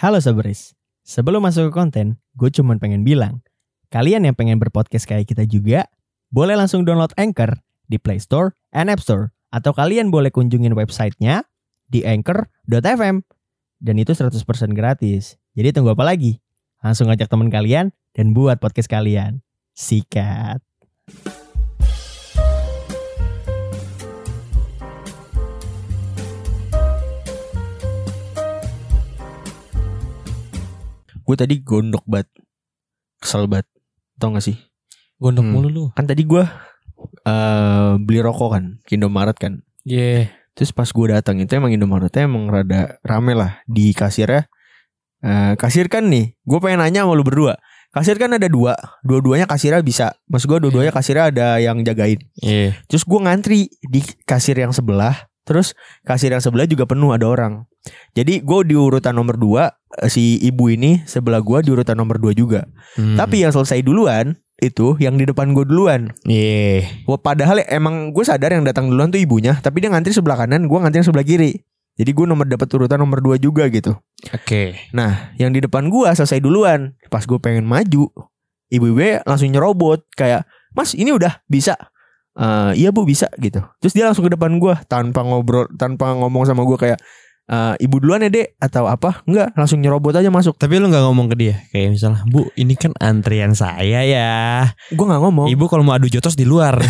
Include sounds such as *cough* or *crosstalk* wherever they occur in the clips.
Halo Sabris, sebelum masuk ke konten, gue cuman pengen bilang, kalian yang pengen berpodcast kayak kita juga, boleh langsung download Anchor di Play Store and App Store, atau kalian boleh kunjungin websitenya di anchor.fm. Dan itu 100% gratis. Jadi tunggu apa lagi? Langsung ajak teman kalian dan buat podcast kalian. Sikat. Gue tadi gondok banget. Kesel banget. Tau gak sih? Gondok Hmm. mulu lu. Kan tadi gue eh beli rokok kan. ke Indomaret kan. Iya. Terus pas gue datang itu emang Indomaretnya emang rada rame lah. Di kasirnya. eh kasir kan nih. Gue pengen nanya sama lu berdua. Kasir kan ada dua. Dua-duanya kasirnya bisa. Maksud gue dua-duanya kasirnya ada yang jagain. Iya. Terus gue ngantri di kasir yang sebelah. Terus kasir yang sebelah juga penuh ada orang. Jadi gue di urutan nomor dua eh, Si ibu ini sebelah gue di urutan nomor dua juga. Hmm. Tapi yang selesai duluan Itu yang di depan gue duluan. Iya. Wah, Padahal emang gue sadar yang datang duluan tuh ibunya Tapi dia ngantri sebelah kanan Gue ngantri sebelah kiri. Jadi gue nomor dapat urutan nomor dua juga gitu. Oke. Nah yang di depan gue selesai duluan. Pas gue pengen maju Ibu-ibu langsung nyerobot Kayak Mas ini udah bisa? "Eh, Iya bu bisa gitu. Terus dia langsung ke depan gue Tanpa ngobrol Tanpa ngomong sama gue kayak "Eh, Ibu duluan ya dek? Atau apa? Enggak langsung nyerobot aja masuk. Tapi lu nggak ngomong ke dia. Kayak misalnya, "Bu, ini kan antrian saya ya. Gue gak ngomong. Ibu kalau mau adu jotos di luar." *laughs*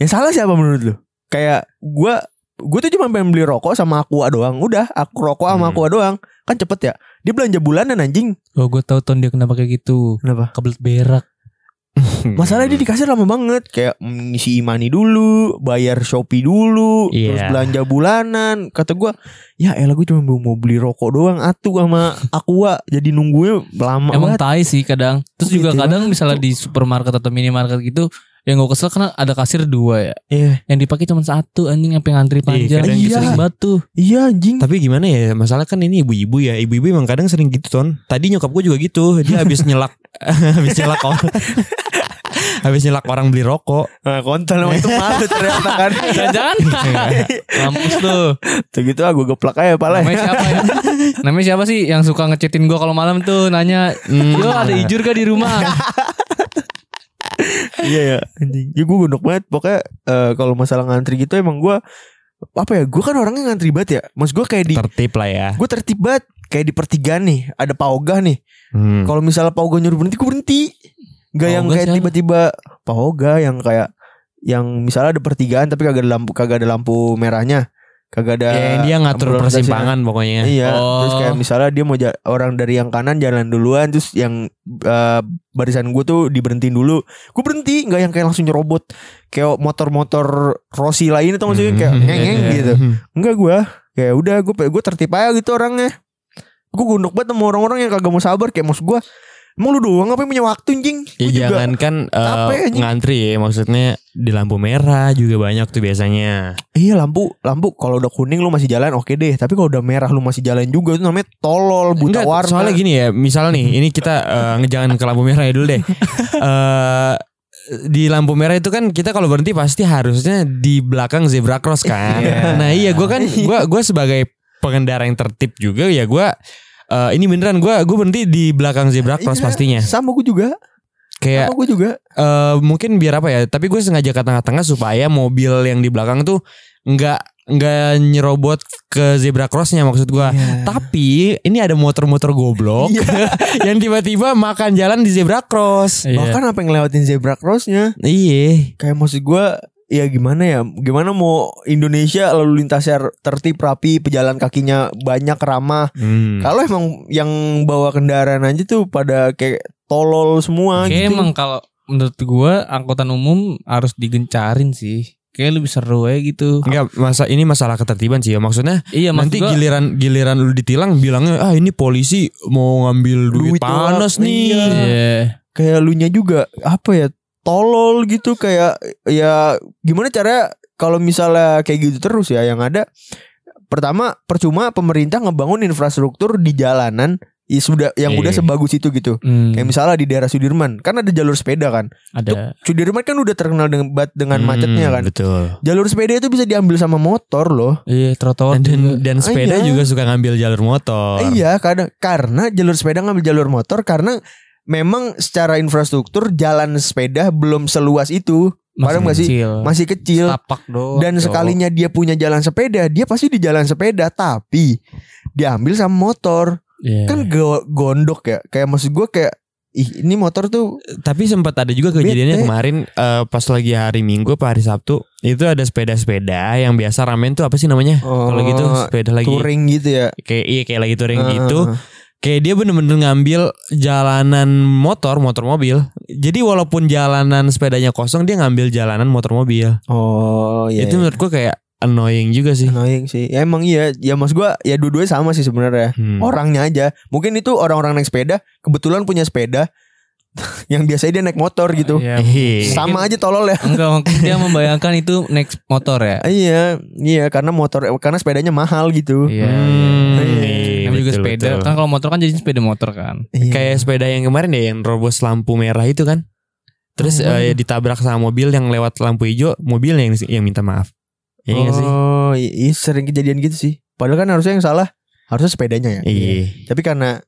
Yang salah siapa menurut lu? Kayak gue Gue tuh cuma pengen beli rokok sama aqua doang. Udah aku rokok sama Hmm. aqua doang. Kan cepet ya? Dia belanja bulanan anjing. Oh gue tau ton dia kenapa kayak gitu. Kenapa? Kebelet berak *laughs* Masalahnya dia di kasir lama banget. Kayak ngisi imani dulu Bayar Shopee dulu Iya. Terus belanja bulanan. Kata gue Ya elah gue cuma mau beli rokok doang Atu sama aqua. Jadi nunggunya lama Emang banget. tai sih kadang. Terus Oh, juga gitu. kadang misalnya di supermarket atau minimarket gitu Yang gue kesel karena ada kasir dua ya. Iya. Yang dipakai cuma satu anjing yang pengen ngantri panjang. Iya, gitu. Sering banget tuh. Iya anjing. Tapi gimana ya Masalah kan ini ibu-ibu ya. Ibu-ibu emang kadang sering gitu ton. Tadi nyokap gue juga gitu. Dia *laughs* habis nyelak *laughs* Habis nyelak orang. *laughs* Habis nyelak orang beli rokok. Nah kontol sama itu malu ternyata kan. Jangan-jangan. Mampus tuh. Tuh gitu ah gue geplak aja pala Namanya siapa ya? Namanya siapa sih Yang suka ngechatin gue kalau malam tuh? Nanya Yo ada ijur gak di rumah Iya ya anjing. Ya gue gondok banget. Pokoknya eh, kalau masalah ngantri gitu emang gue Apa ya Gue kan orangnya ngantri banget ya. Maksud gue kayak di Tertib lah ya. Gue tertib banget. Kayak di pertigaan nih Ada paogah nih. Hmm. Kalau misalnya paogah nyuruh berhenti Gue berhenti. Gak yang kayak tiba-tiba Paogah yang kayak Yang misalnya ada pertigaan Tapi kagak ada lampu Kagak ada lampu merahnya Kagak ada Ya, dia ngatur persimpangan pokoknya Iya, Oh. terus kayak misalnya dia mau orang dari yang kanan jalan duluan, terus yang eh, barisan gue tuh diberhentiin dulu, gue berhenti, nggak yang kayak langsung nyerobot kayak motor-motor Rossi lain itu maksudnya kayak Hmm. ngeng Iya. gitu. Enggak gue, kayak udah gue gue tertib aja gitu orangnya. Gue gondok banget sama orang-orang yang kagak mau sabar kayak maksud gue, emang lu doang apa yang punya waktu anjing? Ya Gua juga- jangan kan capek, anjing. ngantri ya maksudnya di lampu merah juga banyak tuh biasanya. Iya lampu lampu kalau udah kuning lu masih jalan oke deh, tapi kalau udah merah lu masih jalan juga itu namanya tolol buta Enggak, warna. Soalnya gini ya, misal nih ini kita eh, jangan ke lampu merah ya dulu deh. *laughs* Eh di lampu merah itu kan kita kalau berhenti pasti harusnya di belakang zebra cross kan. Iya. Nah iya gue kan gue gue sebagai pengendara yang tertib juga ya gue eh, ini beneran gue gue berhenti di belakang zebra cross Iya, pastinya. Sama gue juga. Kayak Sama gue juga. eh mungkin biar apa ya tapi gue sengaja ke tengah-tengah supaya mobil yang di belakang tuh nggak nggak nyerobot ke zebra crossnya maksud gue Iya. tapi ini ada motor-motor goblok *laughs* yang tiba-tiba makan jalan di zebra cross Iya. Bahkan apa yang ngelewatin zebra crossnya iya Kayak maksud gue Ya gimana ya? Gimana mau Indonesia lalu lintasnya tertib rapi Pejalan kakinya banyak ramah. Hmm. Kalau emang yang bawa kendaraan aja tuh Pada kayak tolol semua Kayak gitu. emang kalau menurut gue Angkutan umum harus digencarin sih. Kayak lebih seru aja gitu. Enggak masa ini masalah ketertiban sih ya. Maksudnya Iya nanti maksud gua, giliran giliran lu ditilang bilangnya ah ini polisi mau ngambil duit, Duit panas doang." nih. Iya. Iya. Kayak lu nya juga Apa ya Tolol gitu Kayak Ya gimana cara Kalau misalnya kayak gitu terus ya Yang ada Pertama Percuma pemerintah ngebangun infrastruktur di jalanan i- sudah yang udah Iya. sebagus itu gitu. Hmm, Kayak misalnya di daerah Sudirman kan ada jalur sepeda kan. ada. Sudirman kan udah terkenal dengan bat- dengan Hmm, macetnya kan. Betul. Jalur sepeda itu bisa diambil sama motor loh. Iya, trotoar Dan, juga. dan sepeda Iya. juga suka ngambil jalur motor. Iya, kadang karena jalur sepeda ngambil jalur motor karena memang secara infrastruktur jalan sepeda belum seluas itu. Paham gak sih? kecil. Masih kecil. Tapak doang. Dan sekalinya dia punya jalan sepeda, dia pasti di jalan sepeda, tapi diambil sama motor. Iya. Kan go- gondok ya. Kayak maksud gue kayak ih ini motor tuh Tapi sempat ada juga kejadiannya Bete. kemarin eh, pas lagi hari Minggu apa hari Sabtu itu ada sepeda-sepeda yang biasa ramen tuh apa sih namanya? Oh, Kalau gitu sepeda lagi touring gitu ya. kayak iya kayak lagi touring Heeh. gitu. Kayak dia bener-bener ngambil jalanan motor, motor mobil. Jadi walaupun jalanan sepedanya kosong dia ngambil jalanan motor mobil. Oh iya. itu iya. menurut gua kayak annoying juga sih. annoying sih. Ya emang iya. Ya maksud gue ya dua-duanya sama sih sebenarnya. Hmm. Orangnya aja. Mungkin itu orang-orang naik sepeda kebetulan punya sepeda *laughs* yang biasanya dia naik motor gitu. Iya. Hehe. Sama aja tolol ya. *laughs* Enggak, dia *laughs* membayangkan itu next motor ya. Iya, iya karena motor karena sepedanya mahal gitu. Iya. Hmm, iya. Iya, juga betul, sepeda. betul. Kan kalau motor kan jadi sepeda motor kan. Iya. Kayak sepeda yang kemarin ya yang robos lampu merah itu kan. Terus Oh. eh, ditabrak sama mobil yang lewat lampu hijau, mobilnya yang yang minta maaf. Iya sih? Oh, i- iya sering kejadian gitu sih. Padahal kan harusnya yang salah harusnya sepedanya ya. Iya. Tapi karena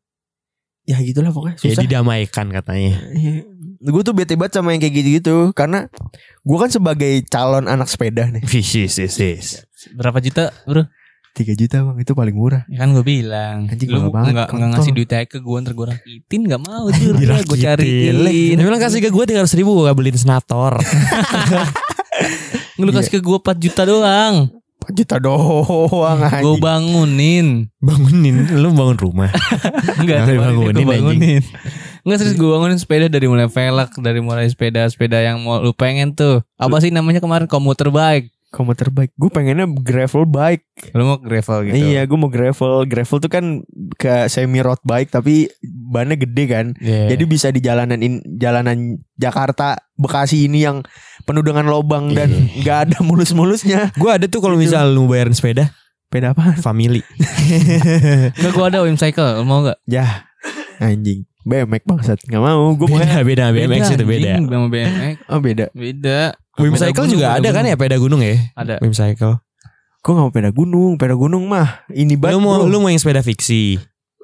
ya gitulah pokoknya Ya susah. didamaikan katanya. Iya. Gue tuh bete banget sama yang kayak gitu-gitu karena gue kan sebagai calon anak sepeda nih. Yes, yes. Berapa juta, Bro? 3 juta bang itu paling murah. Ya kan gue bilang. Anjing, lu enggak kontol. ngasih duit aja ke gue ntar gue rakitin enggak mau tuh. gue cariin. Dia bilang kasih ke gue 300 ribu gue beliin senator. Lu kasih ke gue 4 juta doang. 4 juta doang Gue anjing. bangunin. bangunin, lu bangun rumah. Enggak, Nggak gue anjing. bangunin. Enggak serius gue bangunin sepeda dari mulai velg, dari mulai sepeda-sepeda yang mau lu pengen tuh. Apa sih namanya kemarin komuter bike. Komuter bike. Gue pengennya gravel bike. Lu mau gravel gitu. Iya, gue mau gravel. Gravel tuh kan ke semi road bike tapi bannya gede kan. Iya. Jadi bisa di jalanan in, jalanan Jakarta Bekasi ini yang penuh dengan lobang dan nggak ada mulus-mulusnya. gue ada tuh kalau Gitu. misal lu bayarin sepeda, Beda apa? family. *laughs* Enggak gue ada Wim Cycle, lu mau enggak? Ya, anjing. BMX bangsat. Nggak mau. Gue mau. Beda, beda, BMX itu beda. Sama BMX. Oh beda. Beda. Wim Cycle gunung, juga ada kan gunung. ya peda gunung ya? Ada. Wim Cycle. Gue nggak mau peda gunung. Peda gunung mah ini banget. Lu mau bro. lu mau yang sepeda fiksi.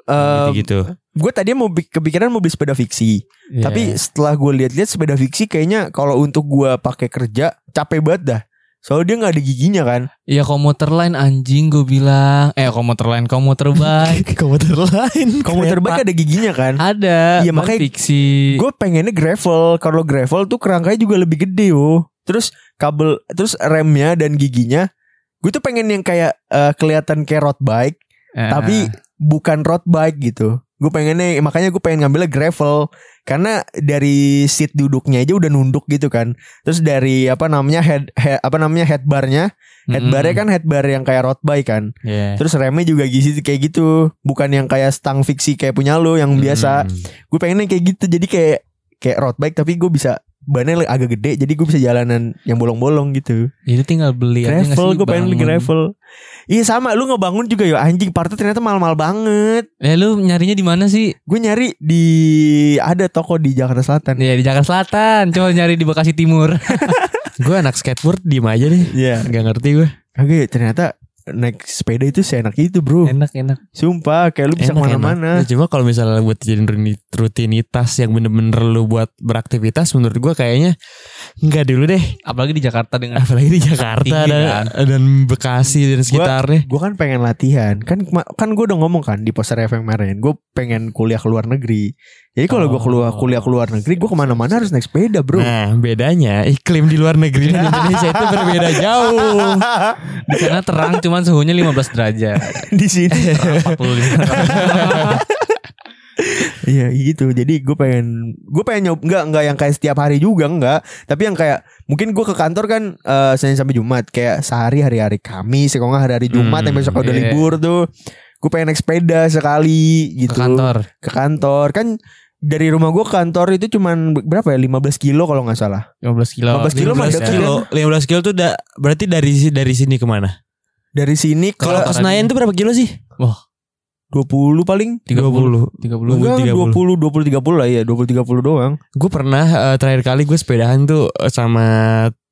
Eh, gitu. gue tadinya mau kepikiran mau beli sepeda fiksi. Iya. Tapi setelah gue lihat-lihat sepeda fiksi kayaknya kalau untuk gue pakai kerja capek banget dah. Soalnya dia nggak ada giginya kan. Iya komuter lain anjing gue bilang. Eh komuter lain komuter bike. *laughs* Komuter lain. Komuter bike ada giginya kan. ada. Iya, makanya fiksi. Gue pengennya gravel. Kalau gravel tuh kerangkanya juga lebih gede yo. Terus kabel, terus remnya dan giginya. Gue tuh pengen yang kayak eh, kelihatan kayak road bike, Eh, tapi bukan road bike gitu. Gue pengennya, makanya gue pengen ngambilnya gravel. Karena dari seat duduknya aja udah nunduk gitu kan. Terus dari apa namanya head, head apa namanya headbarnya, headbarnya kan headbar yang kayak road bike kan. Iya. Terus remnya juga gizi kayak gitu, bukan yang kayak stang fiksi kayak punya lo yang biasa Hmm. gue pengennya kayak gitu jadi kayak kayak road bike tapi gue bisa bannya agak gede jadi gue bisa jalanan yang bolong-bolong gitu Itu tinggal beli gravel gue pengen beli gravel iya sama lu ngebangun juga ya anjing partnya ternyata mahal-mahal banget Eh lu nyarinya di mana sih? gue nyari di ada toko di Jakarta Selatan Ya di Jakarta Selatan. Coba nyari di Bekasi Timur. *laughs* Gue anak skateboard diem aja deh. Iya Gak ngerti gue. kagak ya, ternyata naik sepeda itu seenak itu bro enak enak. sumpah kayak lu bisa Enak, ke mana-mana enak. Ya, cuma kalau misalnya buat jadi rutinitas yang bener-bener lu buat beraktivitas menurut gue kayaknya nggak dulu deh. Apalagi di Jakarta dengan Apalagi di *laughs* Jakarta dan, kan? dan Bekasi dan sekitarnya. gue kan pengen latihan kan kan gue udah ngomong kan di poster FM kemarin gue pengen kuliah ke luar negeri jadi kalau gue keluar Oh. kuliah ke luar negeri gue ke mana-mana harus naik sepeda bro Nah bedanya iklim di luar negeri dan *laughs* Indonesia itu berbeda jauh. di sana terang cuman suhunya 15 derajat. *laughs* di sini 45. Iya gitu. Jadi gue pengen gue pengen nyob nggak nggak yang kayak setiap hari juga nggak. Tapi yang kayak mungkin gue ke kantor kan eh, Senin sampai Jumat kayak sehari hari-hari Kamis, kalau nggak hari-hari Jumat Hmm, yang besok udah iya. libur tuh. Gue pengen naik sepeda sekali Ke gitu. kantor. Ke kantor. Kan dari rumah gue ke kantor itu cuman berapa ya 15 kilo kalau nggak salah 15 kilo. 15 kilo mah 15 deket kilo, 15 kilo tuh da, berarti dari dari sini ke mana? dari sini ke Kalau ke Senayan tuh berapa kilo sih? Wah. 20 paling 30 30 Enggak 30. 20 20 30 lah ya 20 30 doang Gue pernah eh, terakhir kali gue sepedahan tuh eh, sama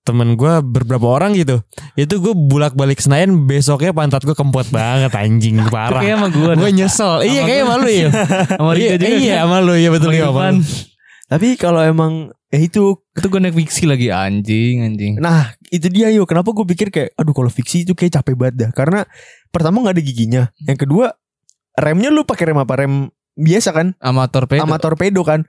temen gue beberapa orang gitu. Itu gue bulak balik Senayan besoknya pantat gue kempot banget anjing *laughs* parah. kayak sama gue Gue nyesel. Iya kayak malu ya. Sama Rika Iya, juga iya sama lu iya betul lu. Tapi kalau emang eh itu Itu gue naik fiksi lagi anjing anjing Nah itu dia yo Kenapa gue pikir kayak Aduh kalau fiksi itu kayak capek banget dah Karena Pertama gak ada giginya Yang kedua Remnya lu pakai rem apa? Rem biasa kan? Sama torpedo. Sama torpedo kan?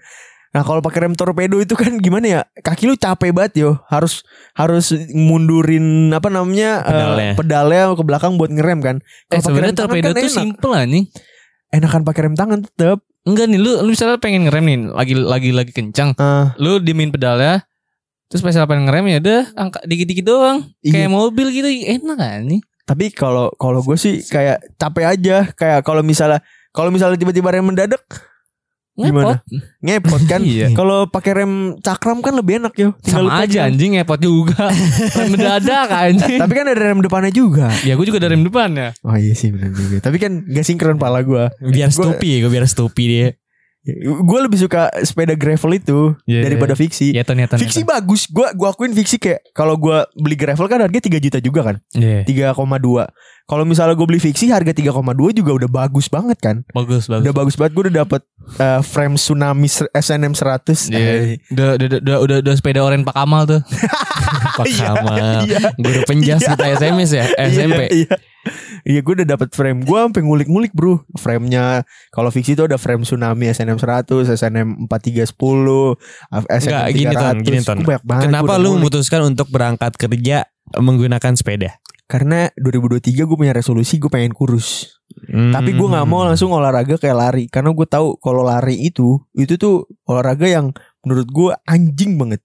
Nah kalau pakai rem torpedo itu kan gimana ya? Kaki lu capek banget yo. Harus Harus mundurin Apa namanya eh, Pedalnya. pedalnya ke belakang buat ngerem kan? Eh Kalau pakai sebenarnya torpedo kan tuh enak. simple anjing Enakan pakai rem tangan tetep. Enggak nih lu lu misalnya pengen ngerem nih lagi lagi lagi kencang Ah, lu dimin pedalnya terus pas pengen ngerem ya udah angkat dikit-dikit doang iya. kayak mobil gitu enak kan nih Tapi kalau kalau gue sih kayak capek aja kayak kalau misalnya kalau misalnya tiba-tiba rem mendadak Gimana? ngepot kan. *laughs* Iya. Kalau pakai rem cakram kan lebih enak yo. Tinggal sama aja anjing ngepot juga *laughs* rem mendadak anjing Tapi kan ada rem depannya juga. ya gue juga ada rem depan ya Oh iya sih benar juga. Tapi kan gak sinkron pala gue. Biar stupi gue biar stupi dia. Gue lebih suka sepeda gravel itu Iya, daripada fiksi. ya ton ya ton Fiksi bagus. Gue gua akuin fiksi kayak kalau gue beli gravel kan harganya 3 juta juga kan. Iya 3,2. Kalau misalnya gue beli fiksi harga 3,2 juga udah bagus banget kan. bagus bagus Udah bagus banget gue udah dapet eh, frame tsunami SNM 100. Iya. Eh, udah, udah, udah, udah, sepeda oren Pak Kamal tuh *laughs* Pak Kamal. Iya. Guru penjas Iya. kita SMS ya, SMP. Iya, iya. Iya gue udah dapet frame Gue sampai ngulik-ngulik bro Framenya Kalau fiksi itu ada frame Tsunami SNM 100 SNM 4310 SNM Enggak gini ton, gini ton. Banget Kenapa lu ngulik. memutuskan untuk berangkat kerja menggunakan sepeda? Karena 2023 gue punya resolusi Gue pengen kurus Hmm. Tapi gue gak mau langsung olahraga kayak lari Karena gue tahu kalau lari itu Itu tuh olahraga yang Menurut gue anjing banget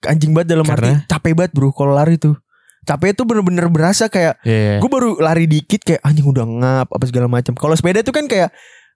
Anjing banget dalam Karena? arti Capek banget bro Kalau lari tuh Capek tuh bener-bener berasa kayak Iya. gue baru lari dikit kayak anjing udah ngap apa segala macam. Kalau sepeda tuh kan kayak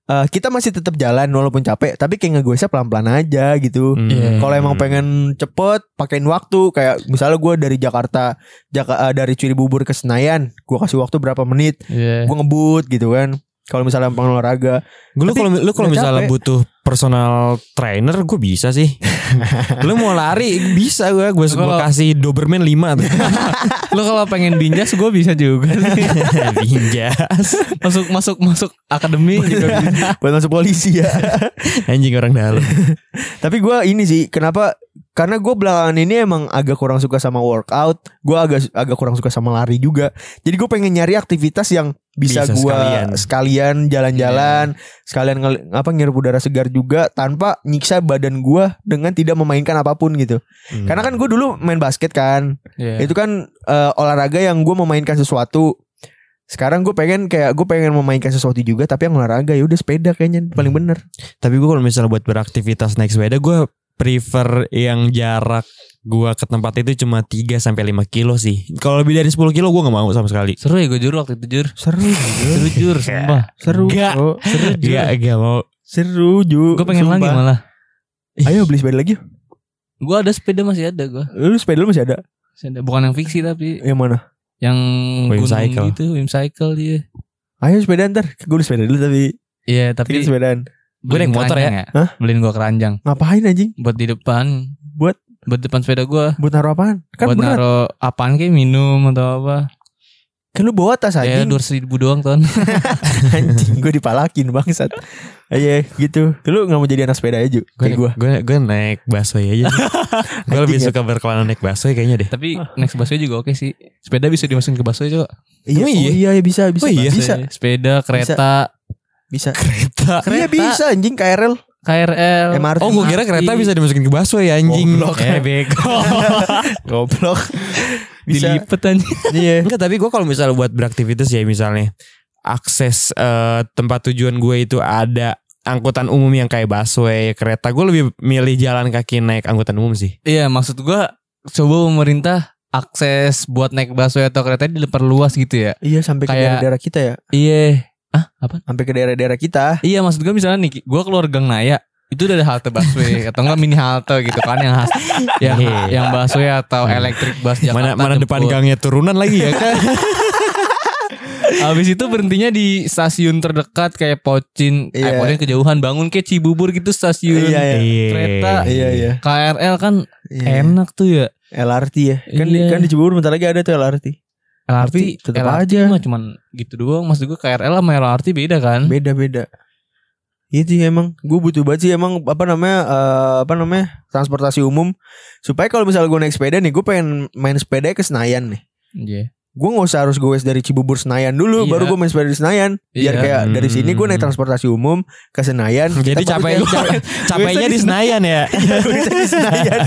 eh, kita masih tetap jalan walaupun capek, tapi kayak ngegoesnya pelan-pelan aja gitu. Hmm. Iya. Kalau emang pengen cepet, pakein waktu kayak misalnya gue dari Jakarta, Jaka, eh, dari Cibubur ke Senayan, gue kasih waktu berapa menit, Iya gue ngebut gitu kan. Kalau misalnya pengen olahraga, Lu kalau lu kalau misalnya capek. butuh personal trainer gue bisa sih. *laughs* lu mau lari bisa gue gue kasih Doberman 5 tuh. *laughs* Lu kalau pengen binjas gue bisa juga *laughs* Binjas. Masuk masuk masuk akademi juga buat masuk polisi ya. Anjing orang dalam. Tapi gue ini sih kenapa? Karena gue belakangan ini emang agak kurang suka sama workout. Gue agak agak kurang suka sama lari juga. Jadi gue pengen nyari aktivitas yang bisa, Bisa gue sekalian. sekalian jalan-jalan, sekalian ngel- apa ngirup udara segar juga tanpa nyiksa badan gue dengan tidak memainkan apa pun gitu. Hmm. Karena kan gue dulu main basket kan, Iya. itu kan eh, olahraga yang gue memainkan sesuatu. Sekarang gue pengen kayak gue pengen memainkan sesuatu juga tapi yang olahraga ya udah sepeda kayaknya paling bener. Tapi gue kalau misalnya buat beraktivitas naik sepeda gue prefer yang jarak gue ke tempat itu cuma 3 sampai 5 kilo sih. Kalau lebih dari 10 kilo gue gak mau sama sekali. Seru ya gue jujur waktu itu jujur Seru juga. Seru jujur sumpah Seru. Enggak. Bro. Seru juga. Gak, gak mau. Seru juga. Gue pengen lagi malah Ayo beli sepeda lagi. yuk. Gue ada sepeda masih ada gue Lu sepeda lu masih ada? Masih ada. Bukan yang fiksi tapi Yang mana? Yang Wim gunung cycle. gitu Wim cycle dia Ayo sepeda ntar. Gue sepeda dulu tapi Iya tapi tapi sepedaan. Gue naik beliin motor ya. Hah? Beliin gue keranjang Ngapain anjing? Buat di depan Buat Buat depan sepeda gue buat naruh apaan? Kan Buat berat. naro apaan kayak minum atau apa Kan lu bawa tas Ya anjing. dua ribu doang ton *laughs* anjing gue dipalakin bangsat. Ayo gitu. Lu gak mau jadi anak sepeda aja Ju? Gue Kayak gue. gue gue naik busway aja. *laughs* gue lebih ya. suka berkelana naik busway kayaknya deh. Tapi next busway juga oke sih Sepeda bisa dimasukin ke busway coba Iya, Oh oh iya? iya, iya bisa, bisa, Oh iya? bisa, Sepeda, kereta, bisa. Kereta. Iya bisa anjing KRL, KRL MRT. Oh gue kira kereta bisa dimasukin ke busway anjing. Goblok. Eh bego *laughs* Goblok. bisa. Dilipet aja Iya. Enggak tapi gue kalau misalnya buat beraktivitas ya misalnya akses eh, tempat tujuan gue itu ada angkutan umum yang kayak busway, kereta, gue lebih milih jalan kaki naik angkutan umum sih. Iya maksud gua Coba pemerintah akses buat naik busway atau kereta diperluas gitu ya Iya sampai ke Kayak- daerah-daerah kita ya. Iya Ah apa? Sampai ke daerah-daerah kita. Iya maksud gue misalnya nih Gue keluar Gang Naya Itu udah ada halte busway *laughs* Atau enggak mini halte gitu kan Yang khas Yang, Iya. yang busway atau electric bus Jakarta mana mana depan gangnya turunan lagi ya kan. *laughs* Habis itu berhentinya di stasiun terdekat kayak Pocin, eh, Iya. Pocin kejauhan bangun kayak Cibubur gitu stasiun. Iya, iya. Kereta. Iya iya. KRL kan Iya. enak tuh ya. LRT ya. Kan di, Iya. kan di Cibubur bentar lagi ada tuh LRT. LRT Tapi tetep LRT aja. mah cuman gitu doang. Maksud gue KRL sama LRT beda kan? Beda-beda. Itu ya emang gue butuh banget sih emang apa namanya eh, apa namanya transportasi umum supaya kalau misalnya gue naik sepeda nih gue pengen main sepeda ke Senayan nih Iya. gue nggak usah harus goes dari Cibubur Senayan dulu Iya. baru gue main sepeda di Senayan biar Iya. kayak dari sini gue naik Hmm. transportasi umum ke Senayan *laughs* Jadi capek, *laughs* capeknya di Senayan ya. *laughs* Bisa di Senayan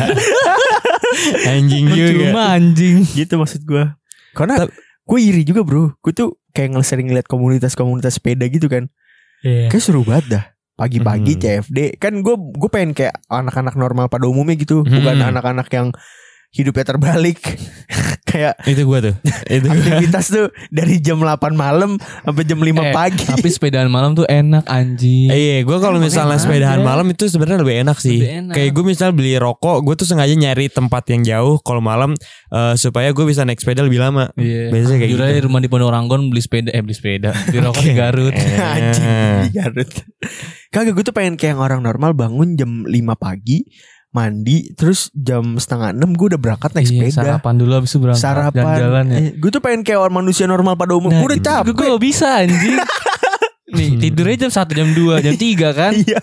Anjing juga. Cuma anjing. gitu maksud gue karena Tapi- gue iri juga bro gue tuh kayak sering ngeliat komunitas-komunitas sepeda gitu kan Iya. kayak seru banget dah pagi-pagi Hmm. CFD kan gue gue pengen kayak anak-anak normal pada umumnya gitu bukan Hmm. anak-anak yang hidupnya terbalik *laughs* kayak Itu gua tuh. Itu gua. aktivitas tuh dari jam 8 malam sampai jam 5 Eh, pagi Tapi sepedaan malam tuh enak anjing. Iya, gue kalau misalnya aja. malam itu sebenarnya lebih enak sih. Lebih enak. Kayak gue misal beli rokok, gue tuh sengaja nyari tempat yang jauh kalau malam eh, supaya gue bisa naik sepeda lebih lama. Iya. Biasanya kayak Yaudah gitu. di rumah di Pondok Ranggon beli sepeda eh beli sepeda. Di *laughs* rokok di Garut. *laughs* Anjing di Garut Kagak gue tuh pengen kayak orang normal bangun jam 5 pagi Mandi Terus jam setengah 6 gue udah berangkat naik Iya, sepeda sarapan dulu habis itu berangkat Sarapan jalan-jalan ya. Eh, Gue tuh pengen kayak orang manusia normal pada umum Nah, Gue udah capek Gue gak bisa anjing. *laughs* Nih tidurnya jam 1 jam 2 jam 3 kan. Iya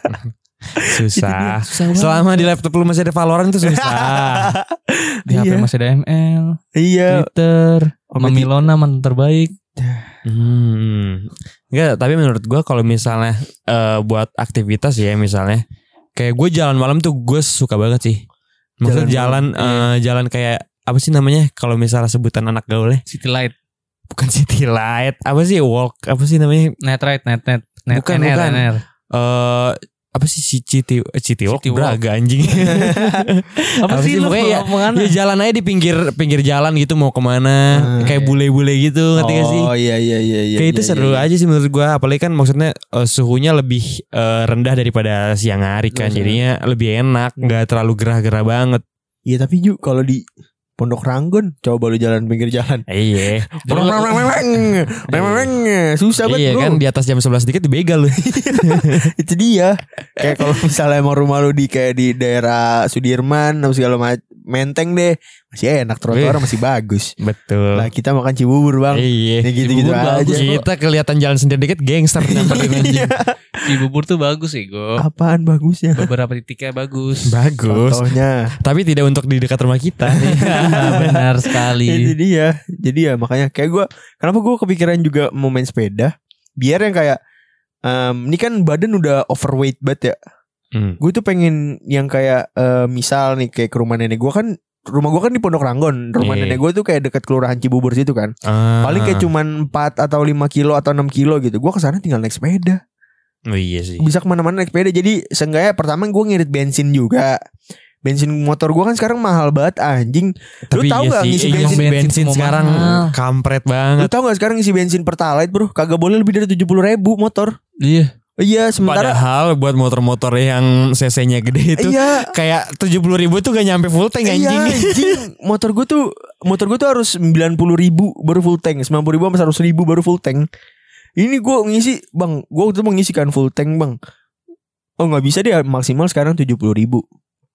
Susah. Susah banget. Selama di laptop lu masih ada Valorant itu susah. Di HP Iya. masih ada ML, Iya Twitter, Sama sama Milona mantan terbaik. hmm. Enggak, tapi menurut gue kalau misalnya eh, buat aktivitas ya misalnya kayak gue jalan malam tuh gue suka banget sih. Maksudnya Jalan jalan eh, jalan kayak apa sih namanya kalau misalnya sebutan anak gaulnya City Light, bukan *laughs* city light apa sih walk apa sih namanya Net Right, Net Net, Net Bukan, NR, bukan. NR. eh apa sih si city eh, walk. braga anjing *laughs* Apa, sih lu ya, ya jalan aja di pinggir pinggir jalan gitu mau ke mana Hmm. kayak bule-bule gitu ngerti gak sih Oh iya iya iya iya kayak itu iya, seru iya. aja sih menurut gua apalagi kan maksudnya eh, suhunya lebih eh, rendah daripada siang hari kan Betul. jadinya lebih enak nggak terlalu gerah-gerah banget Iya tapi Ju kalau di Pondok Ranggon coba lu jalan pinggir jalan. iya *laughs* Susah banget iya bro. kan di atas jam 11 dikit dibegal lu *laughs* Itu dia. Kayak kalau misalnya emang rumah lu di kayak di daerah Sudirman atau segala macam menteng deh masih enak trotoar masih bagus. betul Lah kita makan Cibubur bang. iya Ya gitu-gitu Cibubur aja. bagus, kita kelihatan jalan sendiri dikit gangster *laughs* nyamperin anjing Cibubur tuh bagus sih go. Apaan bagusnya? Beberapa titiknya bagus. bagus Contohnya. tapi tidak untuk di dekat rumah kita *laughs* Benar Itu sekali. dia. Jadi ya makanya kayak gue kenapa gue kepikiran juga mau main sepeda biar yang kayak em, ini kan badan udah overweight banget ya. Hmm. Gue tuh pengen yang kayak eh, misal nih kayak ke rumah nenek gue kan rumah gue kan di Pondok Ranggon. Rumah Iya. nenek gue tuh kayak deket kelurahan Cibubur situ kan. Ah. Paling kayak cuman 4 atau 5 kilo atau 6 kilo gitu. Gue ke sana tinggal naik sepeda. oh iya sih Bisa ke mana-mana naik sepeda. Jadi seenggaknya pertama gue ngirit bensin juga. Bensin motor gue kan sekarang mahal banget anjing. Tapi tahu iya nggak sih, ngisi bensin- bensin, bensin sekarang mahal. kampret Lu banget. tau gak sekarang ngisi bensin Pertalite bro Kagak boleh lebih dari 70 ribu motor Iya. Iya sementara Padahal buat motor-motor yang cc-nya gede itu Iya. kayak 70 ribu tuh gak nyampe full tank Iya anjing. anjing. *laughs* Motor gue tuh Motor gue tuh harus 90 ribu Baru full tank 90 ribu sama 100 ribu baru full tank. Ini gue ngisi Bang Gue waktu itu mau ngisi kan full tank bang. Oh gak bisa deh Maksimal sekarang 70 ribu.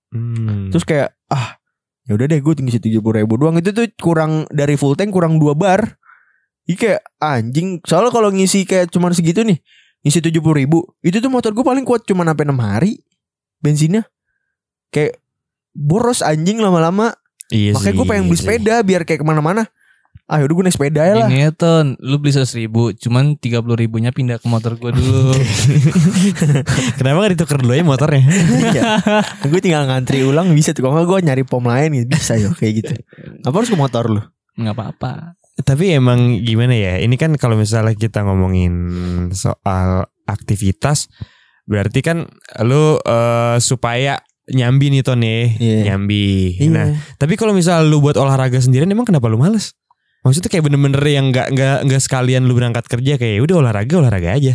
Hmm. Terus kayak Ah ya udah deh gue ngisi 70 ribu doang. Itu tuh kurang Dari full tank kurang 2 bar. Ini kayak anjing. Soalnya kalau ngisi kayak cuman segitu nih Ngisi 70 ribu Itu tuh motor gue paling kuat Cuma sampai 6 hari Bensinnya Kayak Boros anjing lama-lama iya Makanya gue pengen iya beli sih. sepeda Biar kayak ke mana-mana Ah yaudah gue naik sepeda ya lah Gini ya Ton, lu beli 100 ribu, cuman 30 ribunya pindah ke motor gue dulu. *laughs* Kenapa gak ditukar dulu ya motornya? Iya. Gue tinggal ngantri ulang bisa tuh Kalau gue nyari pom lain gitu Bisa ya kayak gitu Apa harus ke motor lu Nggak apa-apa. Tapi emang gimana ya? Ini kan kalau misalnya kita ngomongin soal aktivitas, berarti kan lu eh, supaya nyambi nih Ton nih, Iya. nyambi. Iya. Nah, tapi kalau misalnya lu buat olahraga sendirian, emang kenapa lu males? Maksudnya kayak bener-bener yang nggak nggak nggak sekalian lu berangkat kerja kayak "Ya udah olahraga olahraga aja.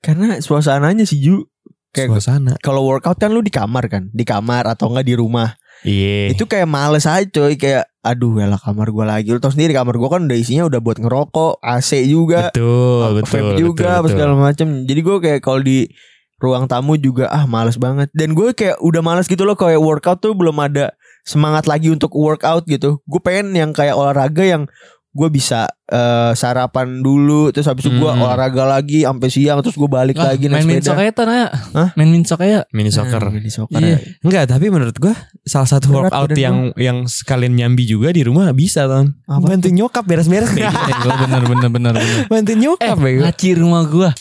Karena suasananya sih Ju Kayak Suasana. kalau workout kan lu di kamar kan Di kamar atau enggak di rumah Iya. Itu kayak males aja coy Kayak aduh ya kamar gue lagi Lu tau sendiri kamar gue kan udah isinya udah buat ngerokok AC juga Betul, betul. vape juga betul, apa betul. segala macem Jadi gue kayak kalau di ruang tamu juga ah males banget Dan gue kayak udah males gitu loh Kayak workout tuh belum ada semangat lagi untuk workout gitu Gue pengen yang kayak olahraga yang gue bisa eh, sarapan dulu terus habis itu gue Hmm. olahraga lagi sampai siang terus gue balik Ah, lagi main naik min sok sepeda. aja tuh Naya. Hah? Main min sok aja. Mini soccer. Nah, mini soccer Iya. ya. Enggak, tapi menurut gua salah satu Berat workout yang yang sekalian nyambi juga di rumah bisa, Ton. Apa Bantu nyokap beres-beres. Eh, bener bener bener bener. *laughs* Bantu nyokap bego. Ngaci rumah gua. *laughs*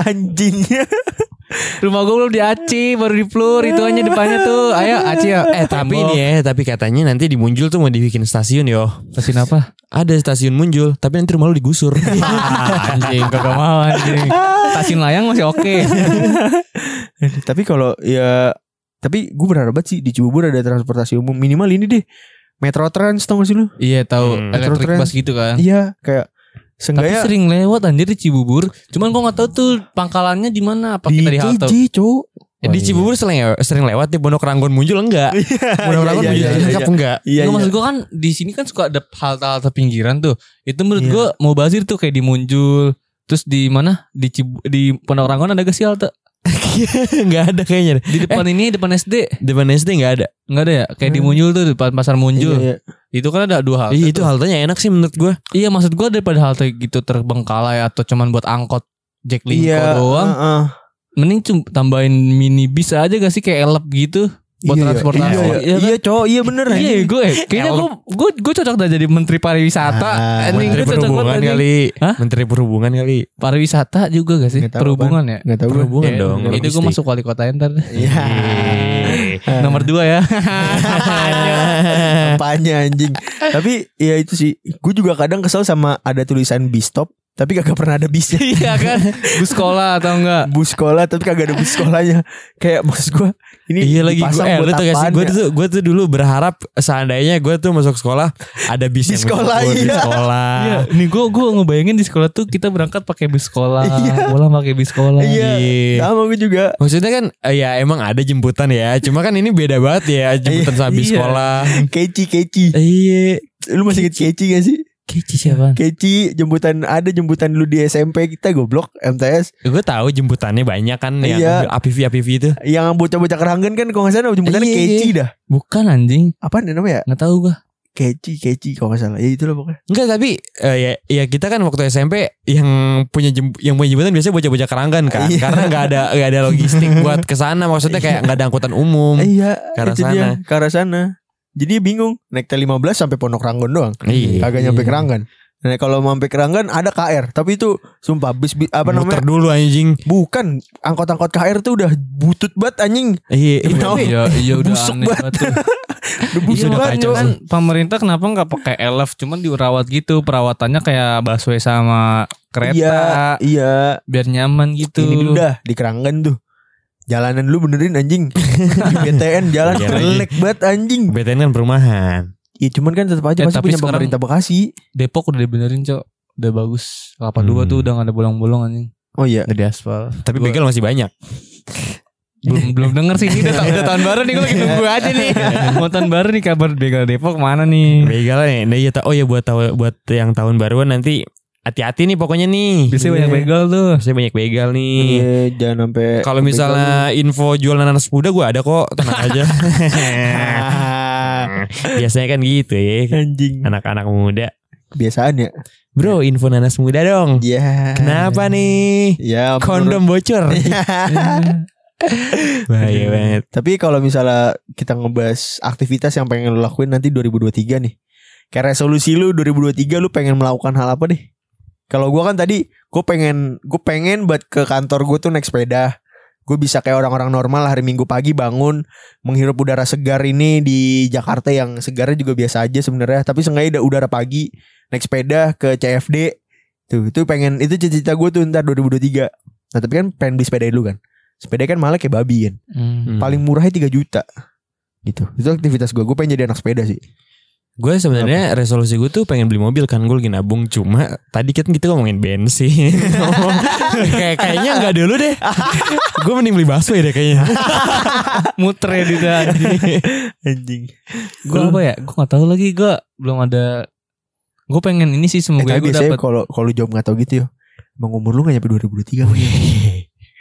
Anjingnya Rumah gua belum diaci, baru di floor itu aja depannya tuh. Ayo aci ya. Eh tapi ini ya, tapi katanya nanti di Munjul tuh mau dibikin stasiun yo. Stasiun apa? Ada stasiun Munjul, tapi nanti rumah lu digusur. *laughs* Anjing kagak mau anjing. Stasiun layang masih oke. *laughs* Tapi kalau ya Tapi gue berharap banget sih Di Cibubur ada transportasi umum Minimal ini deh Metro Trans tau gak sih lu? Iya tahu Hmm. Trans. bus gitu kan. Iya kayak Tapi Seenggaknya sering lewat anjir di Cibubur. Cuman gua nggak tahu tuh pangkalannya di mana. Apa di kita di halte? KJ cowok Eh, di Cibubur sering sering lewat di Pondok Ranggon Munjul enggak? *laughs* Pondok Ranggon iya, Munjul iya, Cilangkap iya. enggak? Iya Nggak, iya maksud gue kan di sini kan suka ada halte-halte pinggiran tuh. Itu menurut Iya. gua mau bazir tuh kayak di Munjul. Terus di mana? Di Cibu, di Pondok Ranggon ada gak sih halte? *laughs* Enggak ada kayaknya. Di depan ini depan SD. Depan SD enggak ada. Enggak ada ya? Kayak di Hmm. Munjul tuh depan pasar Munjul. Iya, iya. Itu kan ada dua halte. Iya itu tuh. haltenya enak sih menurut gua. Iya maksud gua daripada halte gitu terbengkalai atau cuman buat angkot Jack Linko Iya doang. heeh. Mending cum tambahin mini bis aja gak sih kayak elep gitu buat Iya, iya. transportasi. Iya, iya. Iya kan? Iya cowok Iya bener Iya anjing. gue Kayaknya gue Gue gue cocok dah jadi Menteri Pariwisata Ah, Anjing, Menteri cocok Perhubungan kali. Hah? Menteri Perhubungan kali. Pariwisata juga gak sih tahu Perhubungan ya Gak tau gue Perhubungan Ya, dong. Itu gue masuk wali kota ntar Iya *laughs* Nomor dua ya *laughs* Apanya anjing Tapi ya itu sih Gue juga kadang kesel sama Ada tulisan bis stop Tapi kagak pernah ada bisnya Iya kan *laughs* Bus sekolah atau enggak Bus sekolah Tapi kagak ada bus sekolahnya Kayak maksud gue Ini Iya lagi gue eh, buat lu tau gak sih apaan gue ya? tuh gue tuh dulu berharap seandainya gue tuh masuk sekolah ada bis Di sekolah, menjemput di iya. sekolah. Iya, nih gue gue ngebayangin di sekolah tuh kita berangkat pakai bus sekolah, Iya. pulang pakai bus sekolah. Iya Iya. Sama gue juga Maksudnya kan eh, ya emang ada jemputan ya, cuma kan ini beda banget ya jemputan sama bis Iya. sekolah. Keci keci Iya. Lu masih inget keci gak sih? Keci siapa? Keci jemputan Ada jemputan dulu di SMP kita goblok MTS Gue tahu jemputannya banyak kan yang Iya. apivi apivi itu. Yang bocah-bocah keranggan kan Kalau gak salah jemputannya Iya, keci iya. dah Bukan anjing, ya namanya nggak tahu gue. Keci keci kalau gak salah Ya itulah pokoknya Enggak tapi eh, ya ya kita kan waktu SMP yang punya jem, yang punya jemputan biasanya bocah-bocah keranggan kan Iya. karena nggak ada nggak ada logistik buat ke sana maksudnya kayak nggak ada angkutan umum. Iya ke arah itu dia, sana. Ke arah sana Jadi bingung Naik T15 sampai Pondok Ranggon doang Iya. Kagak nyampe Iya. Keranggan Nah kalau mau sampai Keranggan ada KR Tapi itu sumpah bis, bis apa Muter namanya dulu anjing. Bukan Angkot-angkot KR tuh udah butut banget anjing Iya. Demi Allah. Iya, iya udah Busuk aneh banget. banget tuh. *laughs* Udah busuk Iya, banget makanya Cok. kan pemerintah kenapa nggak pakai elf cuman dirawat gitu perawatannya kayak busway sama kereta Iya Iya biar nyaman gitu. Ini dulu dah Di Keranggan tuh Jalanan lu benerin anjing Di *laughs* BTN jalan Iya jelek banget anjing BTN kan perumahan. Iya cuman kan tetap aja Eh, masih punya sekarang- pemerintah Bekasi Depok udah dibenerin cok, udah bagus. Kelapa dua Hmm. tuh udah gak ada bolong-bolong anjing. Oh iya Udah di aspal. Tapi Gua- begal masih banyak. belum belum denger sih ini udah, udah tahun baru nih gue lagi nunggu aja nih. *laughs* Mau tahun baru nih kabar begal Depok mana nih? Begal nih. Nah, iya, oh ya buat tahu buat yang tahun baruan nanti hati-hati nih pokoknya nih. Biasanya Iya. banyak begal tuh. Biasanya banyak begal nih. Iya jangan sampai Kalau misalnya info jual nanas muda gue ada kok, tenang *laughs* aja. *laughs* Biasanya kan gitu ya, anjing anak-anak muda. Biasaan ya Bro, info nanas muda dong. Iya Kenapa nih? Ya Kondom bocor. *laughs* Bahaya banget. Tapi kalau misalnya kita ngebahas aktivitas yang pengen lo lakuin nanti 2023 nih. Kayak resolusi lu 2023 lu pengen melakukan hal apa deh? Kalau gua kan tadi gue pengen gue pengen buat ke kantor gue tuh naik sepeda. Gue bisa kayak orang-orang normal hari Minggu pagi bangun menghirup udara segar ini di Jakarta yang segarnya juga biasa aja sebenarnya. Tapi seenggaknya ada udara pagi naik sepeda ke CFD. Tuh itu pengen itu cita-cita gue tuh ntar 2023. Nah tapi kan pengen beli sepeda dulu kan. Sepeda kan malah kayak babi kan Hmm. paling murahnya 3 juta gitu itu aktivitas gue gue pengen jadi anak sepeda sih Gue sebenarnya resolusi gue tuh pengen beli mobil kan gue lagi nabung cuma tadi kan kita ngomongin bensin. *laughs* Kayak kayaknya nggak dulu deh. *laughs* gue mending beli busway deh kayaknya. *laughs* Muter ya di anjing. Anjing. Gue apa ya? Gue gak tahu lagi gue belum ada. Gue pengen ini sih Eh, semoga tapi gue dapat. kalau kalau jawab nggak tahu gitu ya. Emang umur lu gak nyampe 2023 Bang?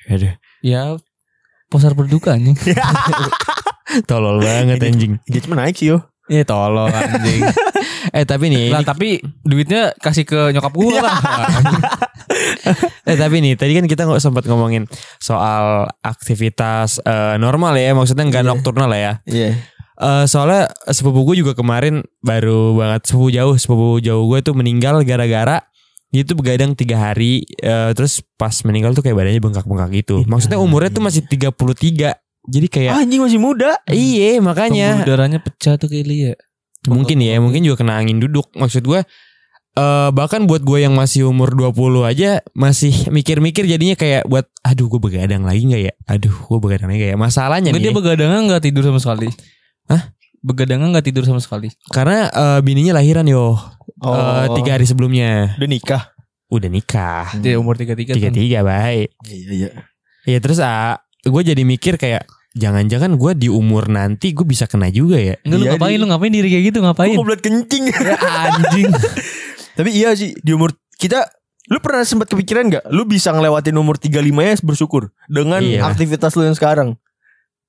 Aduh, Ya posar berduka anjing. tolol banget anjing. Engagement naik sih yo. Iya tolol anjing. *laughs* Eh tapi nih, lah ini- tapi duitnya kasih ke nyokap gue lah. *laughs* eh tapi nih tadi kan kita nggak sempat ngomongin soal aktivitas eh, normal ya, maksudnya nggak Iya. nokturnal lah ya. Iya. Eh, soalnya sepupu gue juga kemarin baru banget sepupu jauh sepupu jauh gue tuh meninggal gara-gara dia tuh begadang tiga hari eh, terus pas meninggal tuh kayak badannya bengkak-bengkak gitu maksudnya umurnya tuh masih 33 jadi kayak Anjing masih muda. iya Pembuluh makanya darahnya pecah tuh kayak ya. mungkin ya mungkin juga kena angin duduk maksud gue eh bahkan buat gue yang masih umur 20 aja masih mikir-mikir jadinya kayak buat aduh gue begadang lagi nggak ya aduh gue begadang lagi nggak ya masalahnya Enggak nih dia begadangan nggak tidur sama sekali. Hah? Begadangan nggak tidur sama sekali. karena eh, bininya lahiran yo Oh. Eh, tiga hari sebelumnya Udah nikah. udah nikah Dia umur tiga tiga. tiga tiga baik Iya iya. ya terus ah gue jadi mikir kayak jangan-jangan gue di umur nanti gue bisa kena juga ya Enggak lu Iya, ngapain di- lu ngapain diri kayak gitu ngapain? Kok goblok kencing. *laughs* Ya anjing. *laughs* Tapi iya sih di umur kita Lu pernah sempat kepikiran gak Lu bisa ngelewatin umur 35 ya bersyukur Dengan Iya. aktivitas lu yang sekarang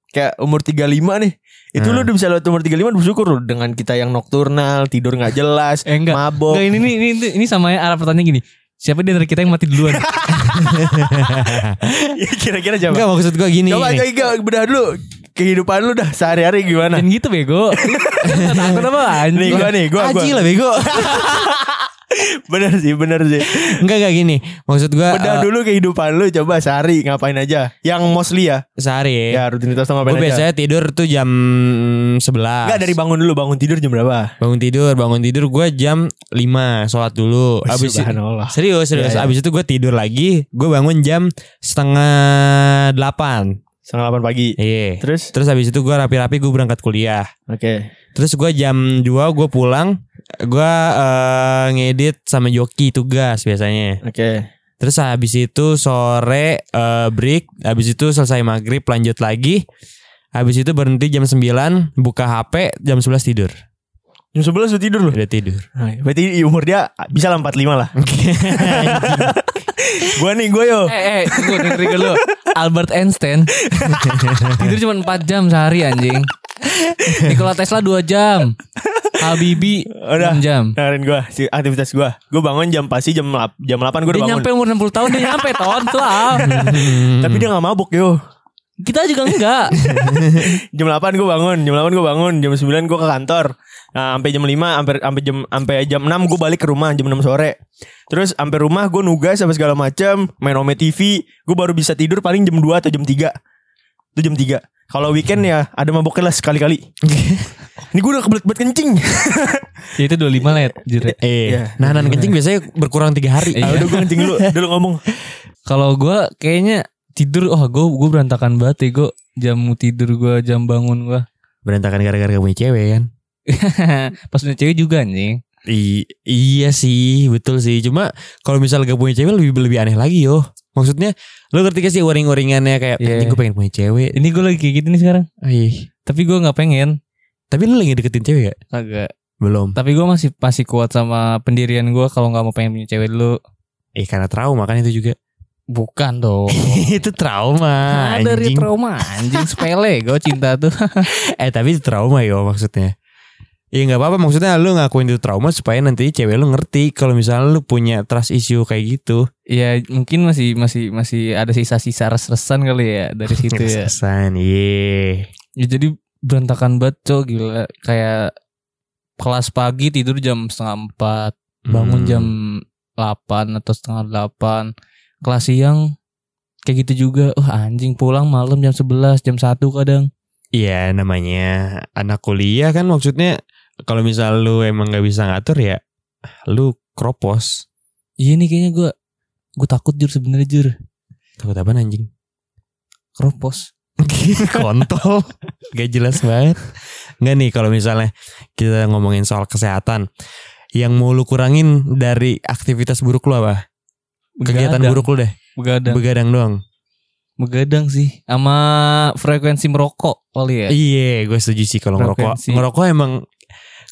Kayak umur 35 nih Itu Hmm. lu udah bisa lewat umur 35 bersyukur lu Dengan kita yang nokturnal Tidur gak jelas Eh enggak. Mabok Enggak ini ini ini, ini sama ya arah pertanyaan gini. Siapa di antara kita yang mati duluan? *laughs* Ya, Kira-kira coba Enggak maksud gue gini Coba nih. Iga, bedah dulu Kehidupan lu dah sehari-hari gimana Dan gitu bego. *laughs* Takut apa Nih anjing? gua nih gua, gua. Aji lah bego *laughs* Bener sih bener sih. Enggak enggak gini. Maksud gue Bedah dulu kehidupan lu Coba sehari ngapain aja? Yang mostly ya? Sehari. Ya rutinitas ngapain Gue aja? biasanya tidur tuh jam 11 Enggak dari bangun dulu. Bangun tidur jam berapa? Bangun tidur Bangun tidur gue jam 5 Sholat dulu. Abis itu Subhanallah. Serius serius. Ya, ya. Abis itu gue tidur lagi Gue bangun jam setengah 8 Setengah 8 pagi. Iya. Terus? Terus habis itu gue rapi-rapi gue berangkat kuliah. Oke. Terus gue jam 2 gue pulang Gue eh, ngedit sama joki tugas biasanya. Oke. Terus habis itu sore eh, break Habis itu selesai maghrib lanjut lagi. Habis itu berhenti jam 9 Buka HP jam 11 tidur. Jam 11 udah tidur lu? Udah tidur. Nah, Berarti umur dia Bisa lah 45 lah. *laughs* Gua nih gue yo. Eh, eh, tunggu dengerin dulu. Albert Einstein. *laughs* Tidur cuma 4 jam sehari anjing. Nikola Tesla 2 jam. Habibie Udah. 6 jam. Dengerin gue si Aktivitas gue Gue bangun jam pasti jam, lap- jam 8 gue Dia udah bangun nyampe umur 60 tahun dia nyampe ton tuh. *laughs* Tapi dia gak mabuk yo Kita juga enggak. *laughs* Jam 8 gue bangun Jam 8 gue bangun Jam 9 gue ke kantor Nah, sampai jam 5 sampai sampai jam sampai jam 6 gue balik ke rumah jam 6 sore. Terus sampai rumah gue nugas apa segala macam, main Ome TV, gue baru bisa tidur paling jam 2 atau jam 3. Itu jam 3. Kalau weekend ya ada maboknya lah sekali-kali. *laughs* Ini gue udah kebelet banget kencing. *laughs* Ya itu 25 let. Jure. Eh, Iya. nahan kencing biasanya berkurang tiga hari. Ah, udah gue kencing dulu, dulu ngomong. *laughs* Kalau gua kayaknya tidur oh gua gua berantakan banget ya gua jam tidur gua jam bangun gua Berantakan gara-gara gak punya cewek kan? pas punya cewek juga anjing I- iya sih, betul sih. Cuma kalau misal gak punya cewek lebih lebih aneh lagi yo. Maksudnya lo ngerti gak sih uring-uringannya kayak anjing gue pengen punya cewek. ini gua lagi kayak gitu nih sekarang Ih. tapi gua nggak pengen Tapi lo lagi deketin cewek gak? agak Belum. tapi gua masih masih kuat sama pendirian gua kalau nggak mau pengen punya cewek dulu Eh karena trauma kan itu juga. bukan dong *laughs* itu trauma. ada dari anjing. trauma anjing sepele gua cinta tuh *laughs* Eh tapi itu trauma yo maksudnya. Iya nggak apa-apa maksudnya lu ngakuin itu trauma supaya nanti cewek lu ngerti kalau misalnya lu punya trust issue kayak gitu. ya mungkin masih masih masih ada sisa-sisa res-resan kali ya dari *laughs* situ ya Kesan, iya. Ya jadi berantakan banget cok gila Kayak kelas pagi tidur jam setengah empat Bangun Hmm. jam 8 atau setengah delapan Kelas siang kayak gitu juga Wah anjing pulang malam jam 11 jam 1 kadang Iya namanya anak kuliah kan maksudnya kalau misal lu emang nggak bisa ngatur ya lu kropos. Iya nih kayaknya gue Gue takut jur sebenarnya jur Takut apa anjing? Kropos *laughs* kontol. Gak jelas banget. Nggak nih kalau misalnya kita ngomongin soal kesehatan. Yang mau lu kurangin dari aktivitas buruk lu apa? Kegiatan Begadang. buruk lu deh. Begadang. Begadang doang. Begadang sih. Sama frekuensi merokok kali ya. Iya, gue setuju sih kalau ngerokok. Ngerokok emang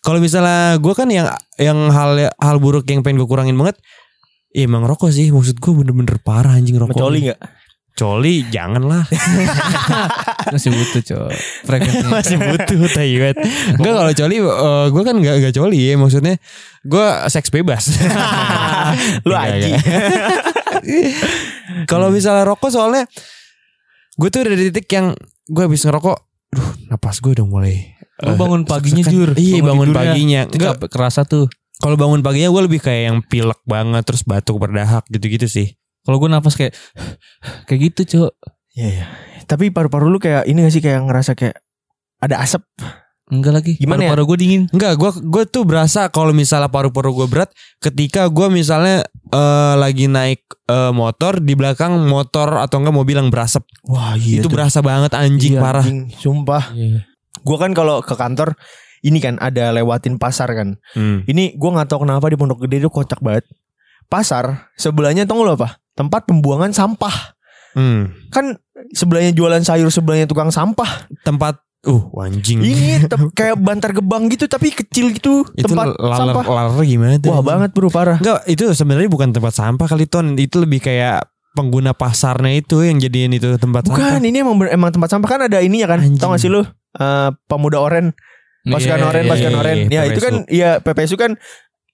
kalau misalnya gue kan yang yang hal hal buruk yang pengen gue kurangin banget, ya emang ngerokok sih. Maksud gue bener-bener parah anjing ngerokok. Mencoli nggak? Coli jangan lah. *laughs* Masih butuh. Frekuensinya. Masih butuh tayuet. Enggak kalau coli eh, gue kan gak, gak coli ya maksudnya gue seks bebas. *laughs* Lu aji. Kalau misalnya rokok soalnya gue tuh udah di titik yang gue habis ngerokok, duh napas gue udah mulai. Lu bangun paginya sesak-sesak. jur. Iya bangun tidurnya. paginya. Enggak kerasa tuh. kalau bangun paginya gue lebih kayak yang pilek banget terus batuk berdahak gitu-gitu sih. Kalau gue napas kayak *sighs* kayak gitu cowok. Iya iya. Tapi paru-paru lu kayak ini gak sih kayak ngerasa kayak ada asap. Enggak lagi. Gimana ya? Paru-paru gue dingin. Enggak, gue gue tuh berasa kalau misalnya paru-paru gue berat ketika gue misalnya eh, lagi naik eh, motor di belakang motor atau enggak mobil yang berasap. Wah iya. itu tuh. berasa banget anjing Iya, parah. anjing. Sumpah. Gua kan kalau ke kantor ini kan ada lewatin pasar kan. Hmm. Ini gua nggak tahu kenapa di Pondok Gede itu kocak banget. Pasar sebelahnya tau lo apa? Tempat pembuangan sampah. Hmm. Kan sebelahnya jualan sayur, sebelahnya tukang sampah. Tempat uh anjing. Ini *laughs* kayak bantar gebang gitu tapi kecil gitu itu tempat laler sampah. laler gimana tuh? Wah banget bro parah. Enggak, itu sebenarnya bukan tempat sampah kali ton. Itu lebih kayak pengguna pasarnya itu yang jadiin itu tempat Bukan sampah. ini emang emang tempat sampah kan ada ininya kan. Anjing. Tau gak sih lu? Eh, pemuda oren, pasukan Iya, oren, iya, pasukan iya, oren. iya, Ya itu kan ya PPSU kan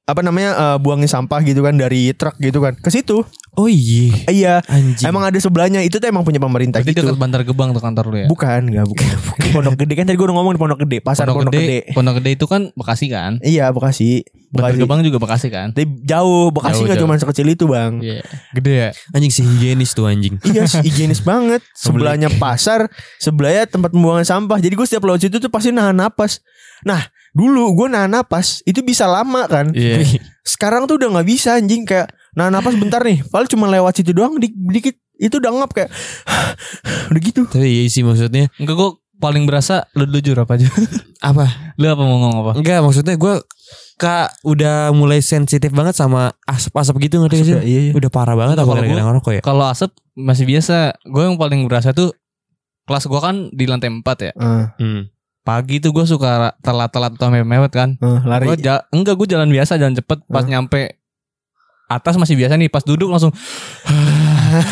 apa namanya eh, buangin sampah gitu kan dari truk gitu kan ke situ. Oh iya. Iya, Anjing. emang ada sebelahnya itu tuh emang punya pemerintah Berarti gitu. dekat Bantar Gebang tuh kantor lu ya. Bukan, enggak *laughs* bukan. Pondok Gede kan tadi gue udah ngomong di Pondok Gede, pasar Pondok, Gede. Pondok Gede itu kan Bekasi kan. Iya, Bekasi. Bantar Bekasi. Gebang juga Bekasi kan. Tapi jauh, Bekasi Jauh, nggak jauh. cuma sekecil itu, Bang. Iya. Gede ya. anjing si higienis tuh anjing. Iya, sih, higienis *laughs* banget. Sebelahnya pasar, sebelahnya tempat pembuangan sampah. Jadi gue setiap lewat situ tuh pasti nahan napas. Nah, dulu gue nahan napas itu bisa lama kan. Iya. Sekarang tuh udah nggak bisa anjing kayak nahan napas bentar nih. Paling cuma lewat situ doang di- dikit itu udah ngap kayak *sighs* udah gitu. Tapi iya sih maksudnya Enggak gue paling berasa lu jujur apa aja. *laughs* apa? lu apa mau ngomong apa? Enggak, maksudnya gue Kak udah mulai sensitif banget sama asap-asap gitu ngerti gak sih? Ya, iya, iya. Udah parah banget Kalau apa gara-gara gua- ngerokok ya? Kalau asap masih biasa. Gue yang paling berasa tuh kelas gue kan di lantai 4 ya. Eh, Hmm. Pagi tuh gue suka telat-telat atau mewet kan. eh, lari. Gue ja enggak gue jalan biasa jalan cepet pas Hah? nyampe atas masih biasa nih pas duduk langsung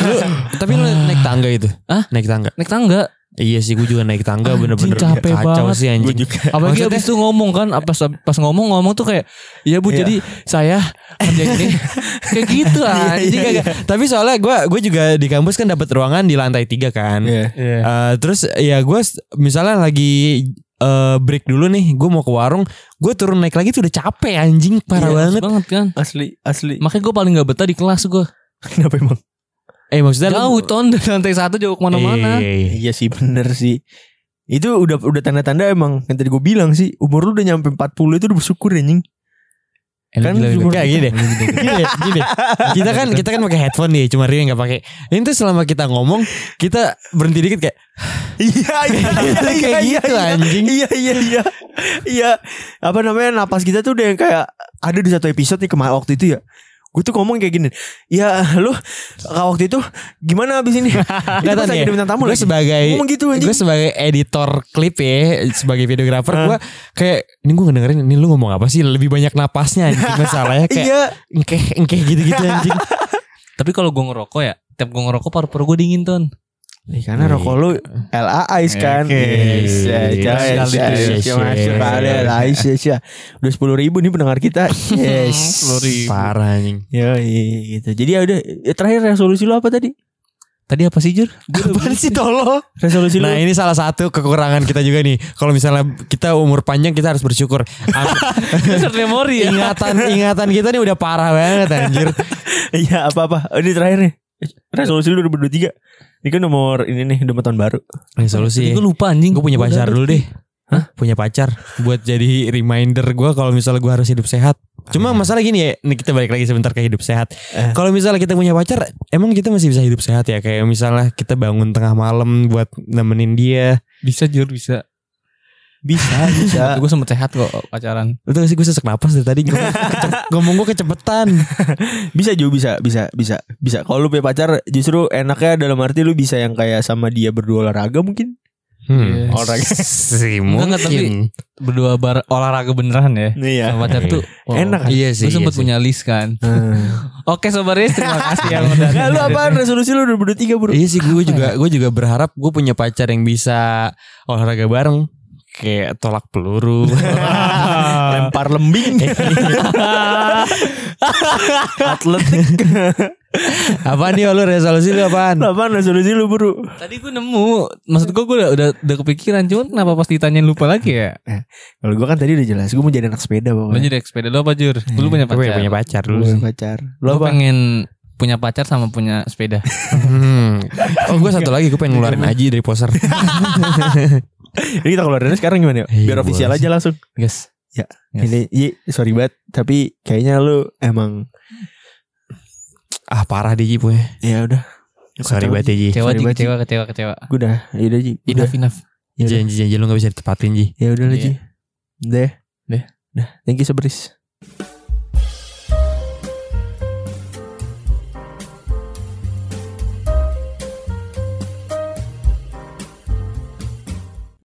Lu, *laughs* tapi lu naik tangga itu? Hah? Naik tangga? naik tangga Iya sih gue juga naik tangga Anjing, bener-bener capek kacau banget. sih anjing. apalagi Maksudnya- abis itu ngomong kan pas pas ngomong ngomong tuh kayak ya bu Iya. jadi saya kerja ini *laughs* kayak gitu anjing iya, kayak Tapi soalnya gue gue juga di kampus kan dapat ruangan di lantai tiga kan. Iya. Eh, terus ya gue misalnya lagi eh, break dulu nih, gue mau ke warung, gue turun naik lagi tuh udah capek anjing parah Iya, banget. banget kan Asli, asli. makanya gue paling gak betah di kelas gue *laughs* Kenapa emang? Eh maksudnya lu- jauh ton *laughs* dari lantai satu jauh ke mana-mana Iya, iya, iya. Iya sih bener sih. Itu udah udah tanda-tanda emang yang tadi gue bilang sih umur lu udah nyampe 40 itu udah bersyukur anjing. Kan cuma- Kayak gini deh. *laughs* Gini deh, gini deh. Kita kan kita kan pakai headphone nih, cuma Rio yang nggak pakai. Ini tuh selama kita ngomong, kita berhenti dikit kayak Iya iya iya *laughs* Kayak iya, gitu, iya. anjing. Iya iya iya. Iya. Apa namanya napas kita tuh udah yang kayak ada di satu episode nih kemarin waktu itu ya. Gue tuh ngomong kayak gini. Ya lu kak waktu itu gimana abis ini? *laughs* Itu pas lagi ada bintang tamu gue sebagai Ngomong gitu anjing. gue sebagai editor klip ya, sebagai videografer, gue kayak ini gue ngedengerin ini lu ngomong apa sih? Lebih banyak napasnya anjing *laughs* masalahnya kayak Iya. engkeh engkeh gitu-gitu anjing. *laughs* tapi kalau gue ngerokok ya tiap gue ngerokok paru-paru gue dingin ton Ih, karena rokok lu LA Ice kan. Ya, ya. Udah sepuluh ribu nih pendengar kita. Yes. Parah anjing. Ya gitu. Jadi ya udah ya, terakhir resolusi lu apa tadi? tadi apa sih jur Apaan sih tolo? Resolusi lu. Nah ini salah satu kekurangan kita juga nih. Kalau misalnya kita umur panjang kita harus bersyukur. Short memori ya ingatan ingatan kita nih udah parah banget anjir. Iya apa-apa. Ini terakhir nih. Resolusi lu 2023. Ini kan nomor ini nih nomor tahun baru. Resolusi. gue lupa anjing Gue punya Gua pacar dulu deh. Hah? Punya pacar buat jadi reminder gue kalau misalnya gue harus hidup sehat. Cuma masalah gini ya, nih kita balik lagi sebentar ke hidup sehat. Eh. Kalau misalnya kita punya pacar, emang kita masih bisa hidup sehat ya? Kayak misalnya kita bangun tengah malam buat nemenin dia. Bisa jur bisa. Bisa, *laughs* bisa. Gue sempet sehat kok pacaran. Lu tau gak sih gue sesak napas dari tadi ngomong, gue *laughs* kecepetan. bisa juga bisa, bisa, bisa, bisa. Kalau lu punya pacar justru enaknya dalam arti lu bisa yang kayak sama dia berdua olahraga mungkin. Hmm, Iya. olahraga sih Enggak, enggak, tapi- mungkin. Berdua bar olahraga beneran ya. Iya. Sama pacar tuh wow. Enak kan? Iya sih. Gue sempet iya sih. punya list kan. Hmm. Oke sobat Riz, terima *laughs* kasih yang udah. Nah, lu apaan resolusi lu udah berdua tiga bro? Iya sih gue juga gue juga berharap gue punya pacar yang bisa olahraga bareng kayak tolak peluru. *laughs* Lempar lembing. *laughs* Atletik. apaan nih lu resolusi lu apaan? Lu apaan resolusi lu bro? Tadi gue nemu, maksud gue gue udah, udah udah kepikiran, cuman kenapa pas ditanyain lupa lagi ya? Kalau gua kan tadi udah jelas, gua mau jadi anak sepeda Lo pokoknya. jadi sepeda lo apa Jur? Lu punya Gue pacar? punya pacar Lu dulu punya sih. pacar. Lu Lo apa? pengen punya pacar sama punya sepeda? Hmm. Oh gue satu lagi gue pengen ngeluarin Aji dari poser. *laughs* Jadi kita keluarinnya sekarang gimana yuk? Iya, Biar official boleh aja langsung. Guys. Ya, Yes. Ini, iya, sorry banget. Tapi kayaknya lu emang ah parah deh Ji punya. ya udah. Sorry banget ya Ji. Kecewa kecewa, kecewa, kecewa. Gue udah, ya udah Ji. Udah. Enough, enough. Ya udah. Janji-janji lu gak bisa ditepatin Ji. Ya udah lah Iya. Ji. Deh. Deh. Dah. Thank you Sebris.